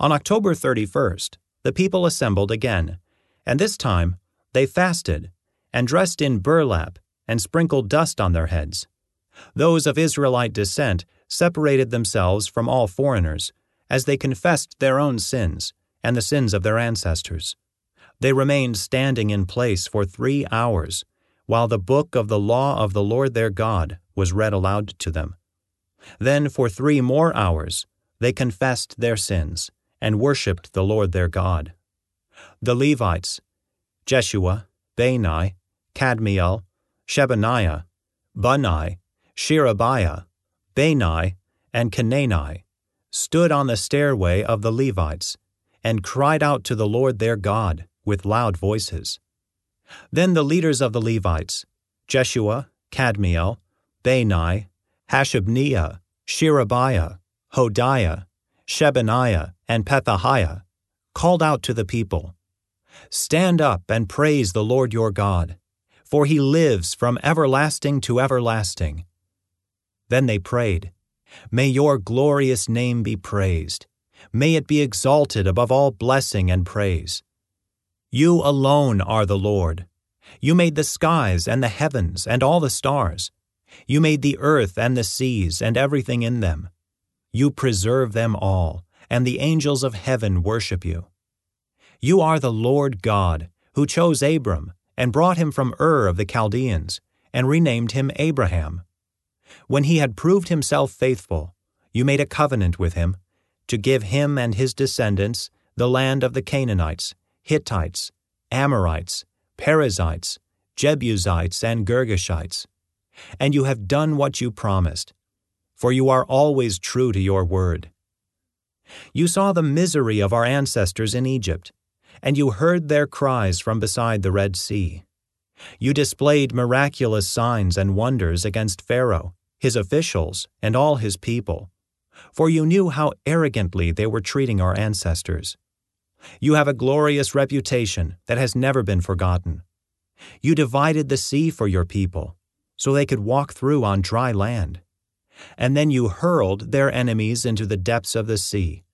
On October 31st, the people assembled again, and this time they fasted and dressed in burlap and sprinkled dust on their heads. Those of Israelite descent separated themselves from all foreigners, as they confessed their own sins and the sins of their ancestors. They remained standing in place for three hours, while the book of the law of the Lord their God was read aloud to them. Then for three more hours they confessed their sins and worshipped the Lord their God. The Levites, Jeshua, Bani, Kadmiel, Shebaniah, Bunni, Sherebiah, Bani, and Kenani, stood on the stairway of the Levites, and cried out to the Lord their God with loud voices. Then the leaders of the Levites, Jeshua, Kadmiel, Bani, Hashabneiah, Sherebiah, Hodiah, Shebaniah, and Pethahiah, called out to the people, Stand up and praise the Lord your God, for he lives from everlasting to everlasting. Then they prayed, May your glorious name be praised. May it be exalted above all blessing and praise. You alone are the Lord. You made the skies and the heavens and all the stars. You made the earth and the seas and everything in them. You preserve them all, and the angels of heaven worship you. You are the Lord God, who chose Abram and brought him from Ur of the Chaldeans, and renamed him Abraham. When he had proved himself faithful, you made a covenant with him to give him and his descendants the land of the Canaanites, Hittites, Amorites, Perizzites, Jebusites, and Girgashites. And you have done what you promised, for you are always true to your word. You saw the misery of our ancestors in Egypt, and you heard their cries from beside the Red Sea. You displayed miraculous signs and wonders against Pharaoh, his officials, and all his people, for you knew how arrogantly they were treating our ancestors. You have a glorious reputation that has never been forgotten. You divided the sea for your people, so they could walk through on dry land. And then you hurled their enemies into the depths of the sea.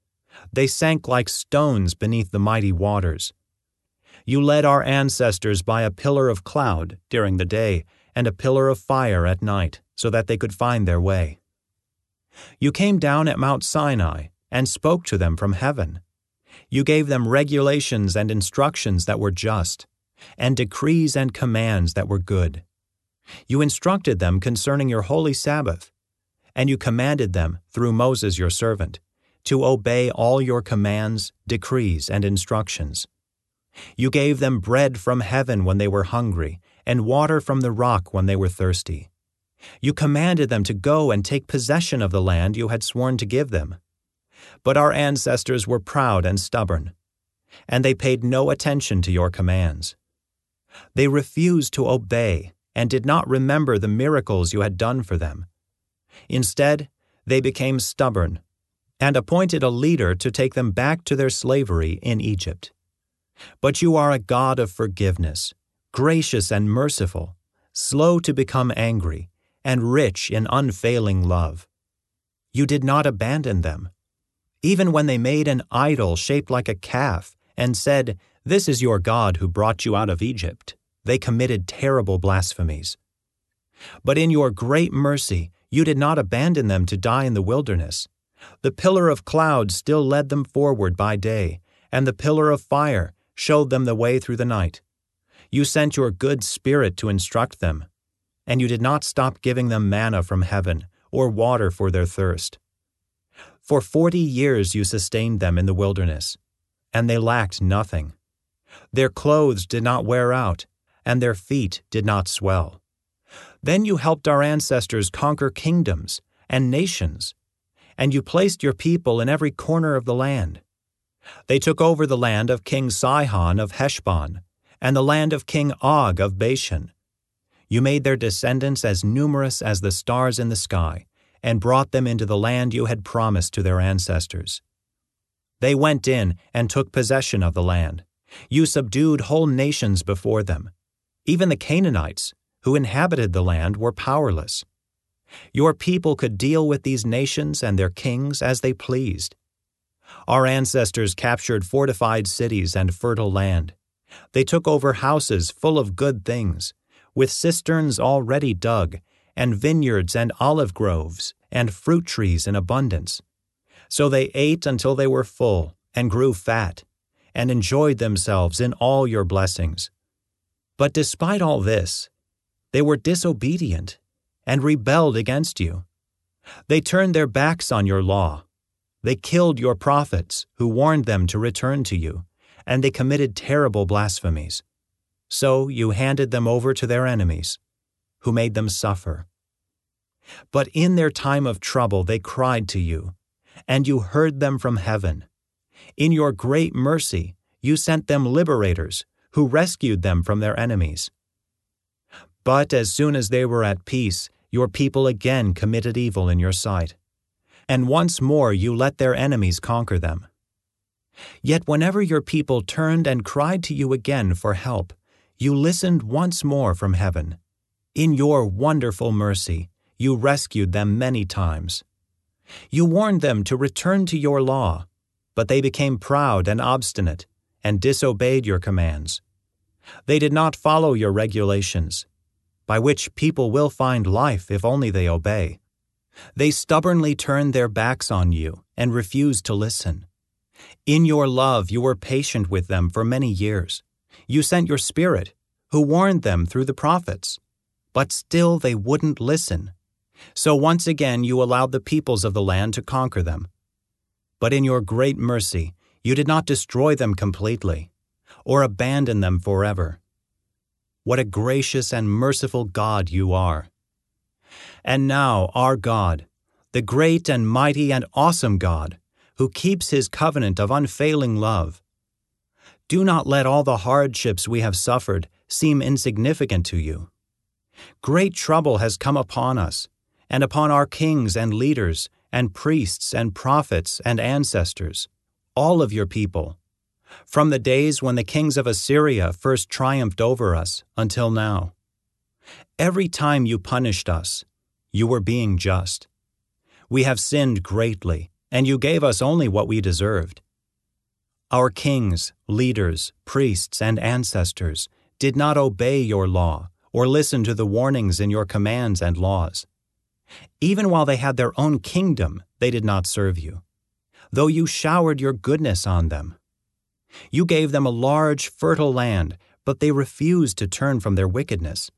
They sank like stones beneath the mighty waters. You led our ancestors by a pillar of cloud during the day and a pillar of fire at night, so that they could find their way. You came down at Mount Sinai and spoke to them from heaven. You gave them regulations and instructions that were just, and decrees and commands that were good. You instructed them concerning your holy Sabbath, and you commanded them, through Moses your servant, to obey all your commands, decrees, and instructions. You gave them bread from heaven when they were hungry, and water from the rock when they were thirsty. You commanded them to go and take possession of the land you had sworn to give them. But our ancestors were proud and stubborn, and they paid no attention to your commands. They refused to obey and did not remember the miracles you had done for them. Instead, they became stubborn and appointed a leader to take them back to their slavery in Egypt. But you are a God of forgiveness, gracious and merciful, slow to become angry, and rich in unfailing love. You did not abandon them. Even when they made an idol shaped like a calf and said, This is your God who brought you out of Egypt, they committed terrible blasphemies. But in your great mercy, you did not abandon them to die in the wilderness. The pillar of cloud still led them forward by day, and the pillar of fire showed them the way through the night. You sent your good spirit to instruct them, and you did not stop giving them manna from heaven or water for their thirst. For forty years you sustained them in the wilderness, and they lacked nothing. Their clothes did not wear out, and their feet did not swell. Then you helped our ancestors conquer kingdoms and nations, and you placed your people in every corner of the land. They took over the land of King Sihon of Heshbon, and the land of King Og of Bashan, you made their descendants as numerous as the stars in the sky, and brought them into the land you had promised to their ancestors. They went in and took possession of the land. You subdued whole nations before them. Even the Canaanites, who inhabited the land, were powerless. Your people could deal with these nations and their kings as they pleased. Our ancestors captured fortified cities and fertile land. They took over houses full of good things, with cisterns already dug, and vineyards and olive groves, and fruit trees in abundance. So they ate until they were full, and grew fat, and enjoyed themselves in all your blessings. But despite all this, they were disobedient and rebelled against you. They turned their backs on your law. They killed your prophets, who warned them to return to you, and they committed terrible blasphemies. So you handed them over to their enemies, who made them suffer. But in their time of trouble they cried to you, and you heard them from heaven. In your great mercy, you sent them liberators, who rescued them from their enemies. But as soon as they were at peace, your people again committed evil in your sight. And once more you let their enemies conquer them. Yet whenever your people turned and cried to you again for help, you listened once more from heaven. In your wonderful mercy, you rescued them many times. You warned them to return to your law, but they became proud and obstinate and disobeyed your commands. They did not follow your regulations, by which people will find life if only they obey. They stubbornly turned their backs on you and refused to listen. In your love, you were patient with them for many years. You sent your Spirit, who warned them through the prophets. But still they wouldn't listen. So once again you allowed the peoples of the land to conquer them. But in your great mercy, you did not destroy them completely, or abandon them forever. What a gracious and merciful God you are. And now, our God, the great and mighty and awesome God, who keeps his covenant of unfailing love. Do not let all the hardships we have suffered seem insignificant to you. Great trouble has come upon us, and upon our kings and leaders, and priests and prophets and ancestors, all of your people, from the days when the kings of Assyria first triumphed over us until now. Every time you punished us, you were being just. We have sinned greatly and you gave us only what we deserved. Our kings, leaders, priests, and ancestors did not obey your law or listen to the warnings in your commands and laws. Even while they had their own kingdom, they did not serve you, though you showered your goodness on them. You gave them a large, fertile land, but they refused to turn from their wickedness.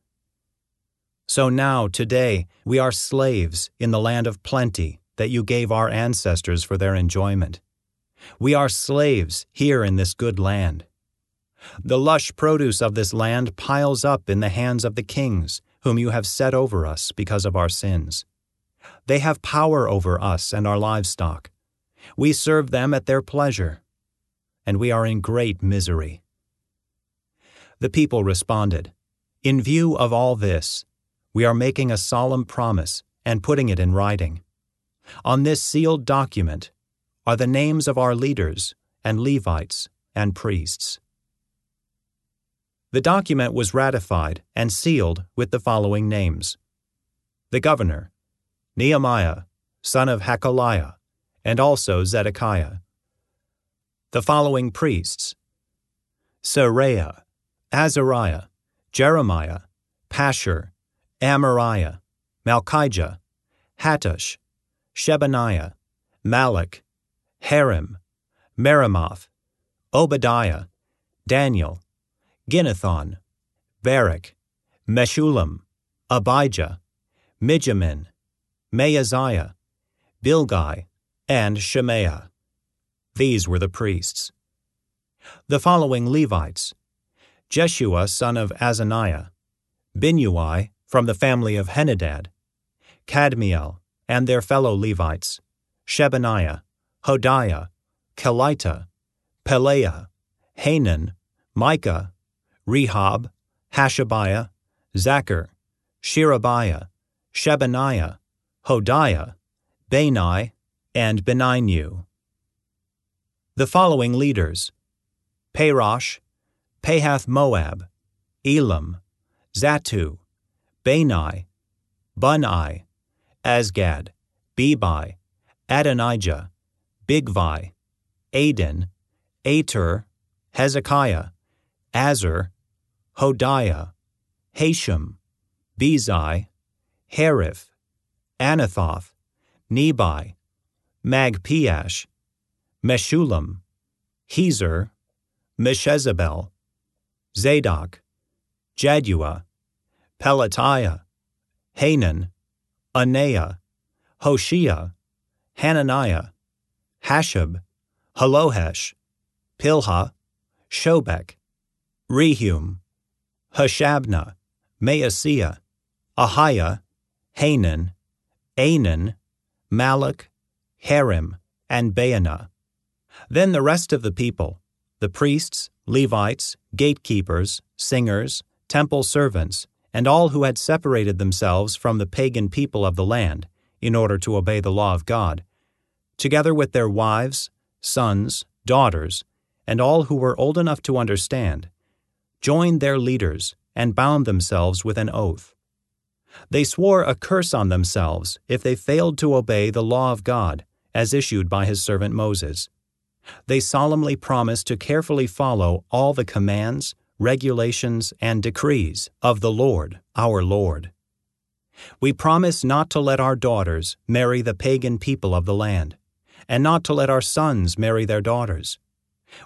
So now, today, we are slaves in the land of plenty that you gave our ancestors for their enjoyment. We are slaves here in this good land. The lush produce of this land piles up in the hands of the kings, whom you have set over us because of our sins. They have power over us and our livestock. We serve them at their pleasure, and we are in great misery. The people responded, In view of all this, we are making a solemn promise and putting it in writing. On this sealed document are the names of our leaders and Levites and priests. The document was ratified and sealed with the following names The governor, Nehemiah, son of Hachaliah, and also Zedekiah. The following priests Seraiah, Azariah, Jeremiah, Pashhur, Amariah, Malchijah, Hattush, Shebaniah, Malluch, Harim, Meremoth, Obadiah, Daniel, Ginnethon, Baruch, Meshullam, Abijah, Mijamin, Maaziah, Bilgai, and Shemaiah. These were the priests. The following Levites. Jeshua son of Azaniah, Binnui from the family of Henadad, Kadmiel, and their fellow Levites, Shebaniah, Hodiah, Kelita, Pelaiah, Hanan, Micah, Rehob, Hashabiah, Zaccur, Sherebiah, Shebaniah, Hodiah, Bani, and Beninu. The following leaders Parosh, Pahath Moab, Elam, Zattu, Bani, Bunai, Azgad, Bebai, Adonijah, Bigvai, Adin, Ater, Hezekiah, Azur, Hodiah, Hashum, Bezai, Hariph, Anathoth, Nebai, Magpiash, Meshullam, Hezir, Meshezabel, Zadok, Jaddua, Pelatiah, Hanan, Anaiah, Hoshea, Hananiah, Hasshub, Hallohesh, Pilha, Shobek, Rehum, Hashabna, Maaseiah, Ahiah, Hanan, Anan, Malluch, Harim, and Baanah. Then the rest of the people, the priests, Levites, gatekeepers, singers, temple servants, and all who had separated themselves from the pagan people of the land, in order to obey the law of God, together with their wives, sons, daughters, and all who were old enough to understand, joined their leaders and bound themselves with an oath. They swore a curse on themselves if they failed to obey the law of God as issued by his servant Moses. They solemnly promise to carefully follow all the commands, regulations, and decrees of the Lord, our Lord. We promise not to let our daughters marry the pagan people of the land, and not to let our sons marry their daughters.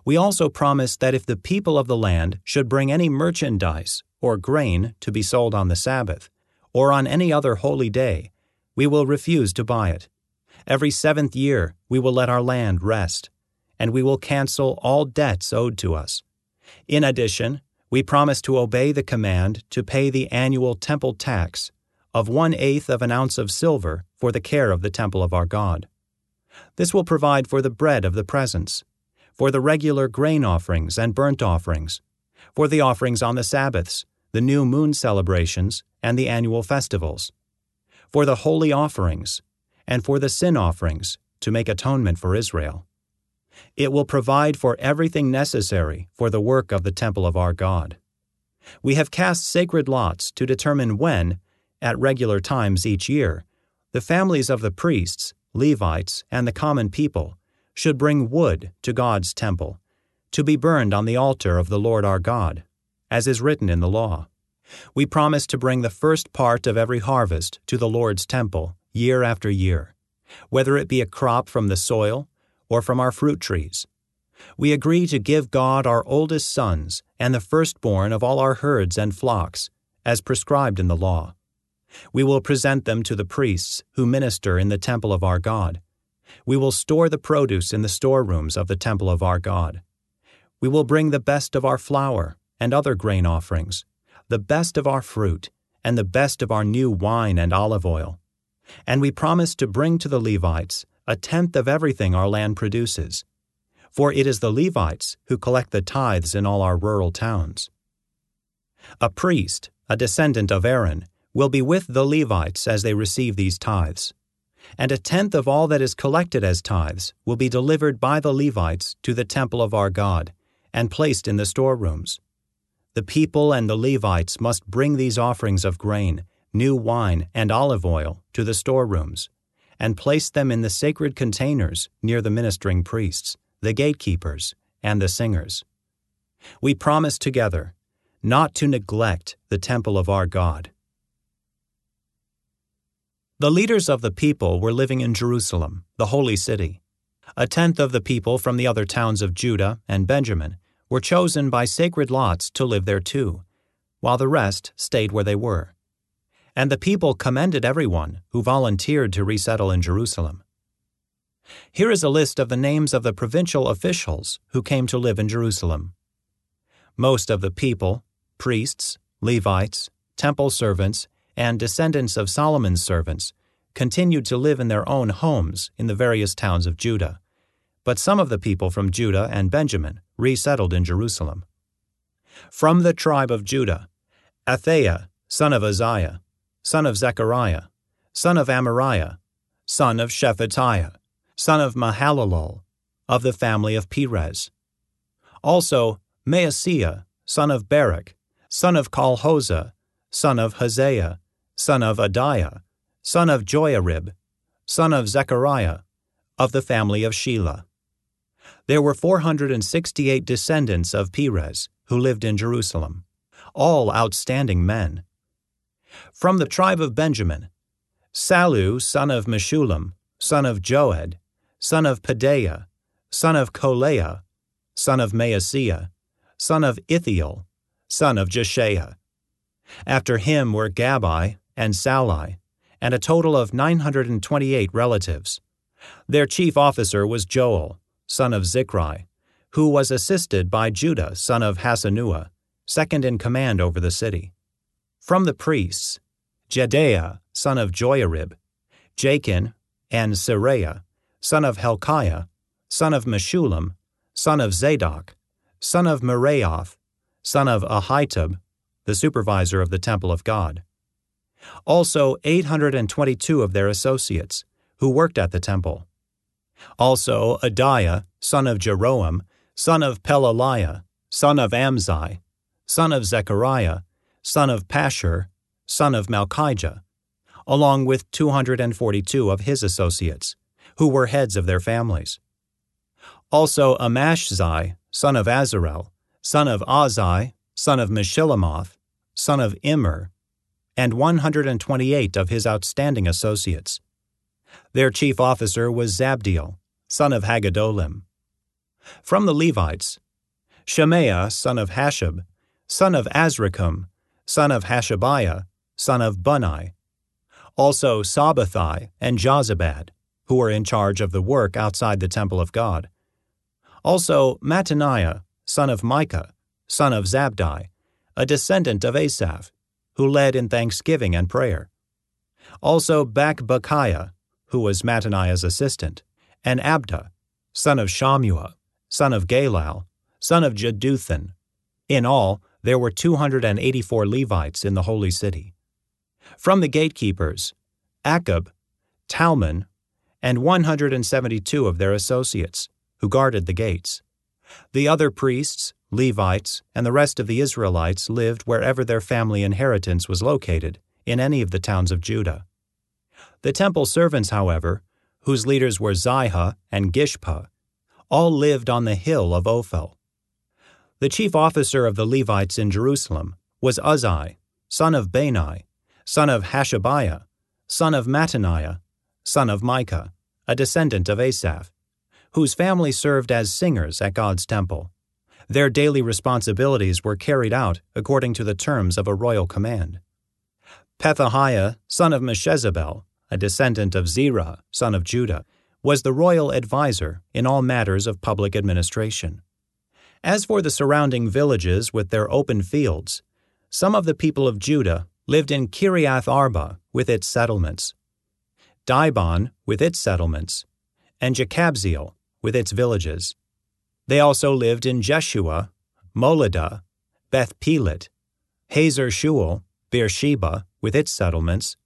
We also promise that if the people of the land should bring any merchandise or grain to be sold on the Sabbath, or on any other holy day, we will refuse to buy it. Every seventh year we will let our land rest, and we will cancel all debts owed to us. In addition, we promise to obey the command to pay the annual temple tax of one eighth of an ounce of silver for the care of the temple of our God. This will provide for the bread of the presence, for the regular grain offerings and burnt offerings, for the offerings on the Sabbaths, the new moon celebrations, and the annual festivals, for the holy offerings, and for the sin offerings to make atonement for Israel. It will provide for everything necessary for the work of the temple of our God. We have cast sacred lots to determine when, at regular times each year, the families of the priests, Levites, and the common people should bring wood to God's temple, to be burned on the altar of the Lord our God, as is written in the law. We promise to bring the first part of every harvest to the Lord's temple, year after year, whether it be a crop from the soil or from our fruit trees. We agree to give God our oldest sons and the firstborn of all our herds and flocks, as prescribed in the law. We will present them to the priests who minister in the temple of our God. We will store the produce in the storerooms of the temple of our God. We will bring the best of our flour and other grain offerings, the best of our fruit, and the best of our new wine and olive oil. And we promise to bring to the Levites a tenth of everything our land produces. For it is the Levites who collect the tithes in all our rural towns. A priest, a descendant of Aaron, will be with the Levites as they receive these tithes. And a tenth of all that is collected as tithes will be delivered by the Levites to the temple of our God, and placed in the storerooms. The people and the Levites must bring these offerings of grain, new wine, and olive oil to the storerooms, and placed them in the sacred containers near the ministering priests, the gatekeepers, and the singers. We promise together not to neglect the temple of our God. The leaders of the people were living in Jerusalem, the holy city. A tenth of the people from the other towns of Judah and Benjamin were chosen by sacred lots to live there too, while the rest stayed where they were. And the people commended everyone who volunteered to resettle in Jerusalem. Here is a list of the names of the provincial officials who came to live in Jerusalem. Most of the people, priests, Levites, temple servants, and descendants of Solomon's servants continued to live in their own homes in the various towns of Judah, but some of the people from Judah and Benjamin resettled in Jerusalem. From the tribe of Judah, Athaiah, son of Uzziah, son of Zechariah, son of Amariah, son of Shephatiah, son of Mahalalel, of the family of Perez. Also Maaseiah, son of Baruch, son of Colhozeh, son of Hazaiah, son of Adaiah, son of Joiarib, son of Zechariah, of the family of Shelah. there were 468 descendants of Perez who lived in Jerusalem, all outstanding men. From the tribe of Benjamin, Salu, son of Meshullam, son of Joed, son of Pedaiah, son of Kolaiah, son of Maaseiah, son of Ithiel, son of Jeshaiah. After him were Gabbai and Sallai, and a total of 928 relatives. Their chief officer was Joel, son of Zichri, who was assisted by Judah, son of Hassenuah, second in command over the city. From the priests, Jedaiah, son of Joiarib, Jachin, and Seraiah, son of Hilkiah, son of Meshullam, son of Zadok, son of Meraioth, son of Ahitub, the supervisor of the temple of God. Also 822 of their associates, who worked at the temple. Also Adaiah, son of Jeroham, son of Pelaliah, son of Amzi, son of Zechariah, son of Pashhur, son of Malchijah, along with 242 of his associates, who were heads of their families. Also Amashzai, son of Azarel, son of Ahzai, son of Meshillemoth, son of Immer, and 128 of his outstanding associates. Their chief officer was Zabdiel, son of Haggedolim. From the Levites, Shemaiah, son of Hasshub, son of Azrikam, son of Hashabiah, son of Bunai, Also Shabbethai and Jozabad, who were in charge of the work outside the temple of God. Also Mattaniah, son of Micah, son of Zabdi, a descendant of Asaph, who led in thanksgiving and prayer. Also Bakbukiah, who was Mattaniah's assistant, and Abda, son of Shammua, son of Galal, son of Jeduthun. In all, there were 284 Levites in the holy city. From the gatekeepers, Akkub, Talmon, and 172 of their associates, who guarded the gates. The other priests, Levites, and the rest of the Israelites lived wherever their family inheritance was located, in any of the towns of Judah. The temple servants, however, whose leaders were Ziha and Gishpa, all lived on the hill of Ophel. The chief officer of the Levites in Jerusalem was Uzzi, son of Bani, son of Hashabiah, son of Mattaniah, son of Micah, a descendant of Asaph, whose family served as singers at God's temple. Their daily responsibilities were carried out according to the terms of a royal command. Pethahiah, son of Meshezabel, a descendant of Zerah, son of Judah, was the royal adviser in all matters of public administration. As for the surrounding villages with their open fields, some of the people of Judah lived in Kiriath Arba with its settlements, Dibon with its settlements, and Jekabzeel with its villages. They also lived in Jeshua, Moladah, Beth Pelet, Hazer Shual, Beersheba with its settlements,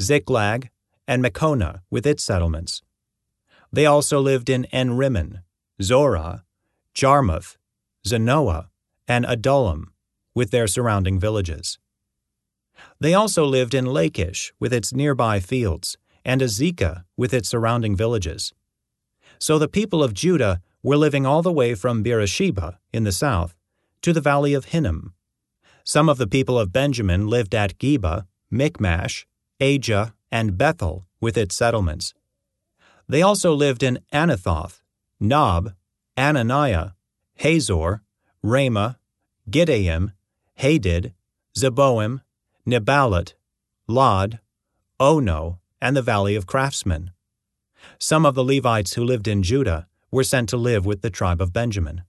Ziklag, and Meconah with its settlements. They also lived in En Rimmon, Zorah, Jarmuth, Zanoah, and Adullam, with their surrounding villages. They also lived in Lachish with its nearby fields, and Azekah with its surrounding villages. So the people of Judah were living all the way from Beersheba in the south to the valley of Hinnom. Some of the people of Benjamin lived at Geba, Michmash, Aja, and Bethel with its settlements. They also lived in Anathoth, Nob, Ananiah, Hazor, Ramah, Gittaim, Hadid, Zeboim, Neballat, Lod, Ono, and the Valley of Craftsmen. Some of the Levites who lived in Judah were sent to live with the tribe of Benjamin.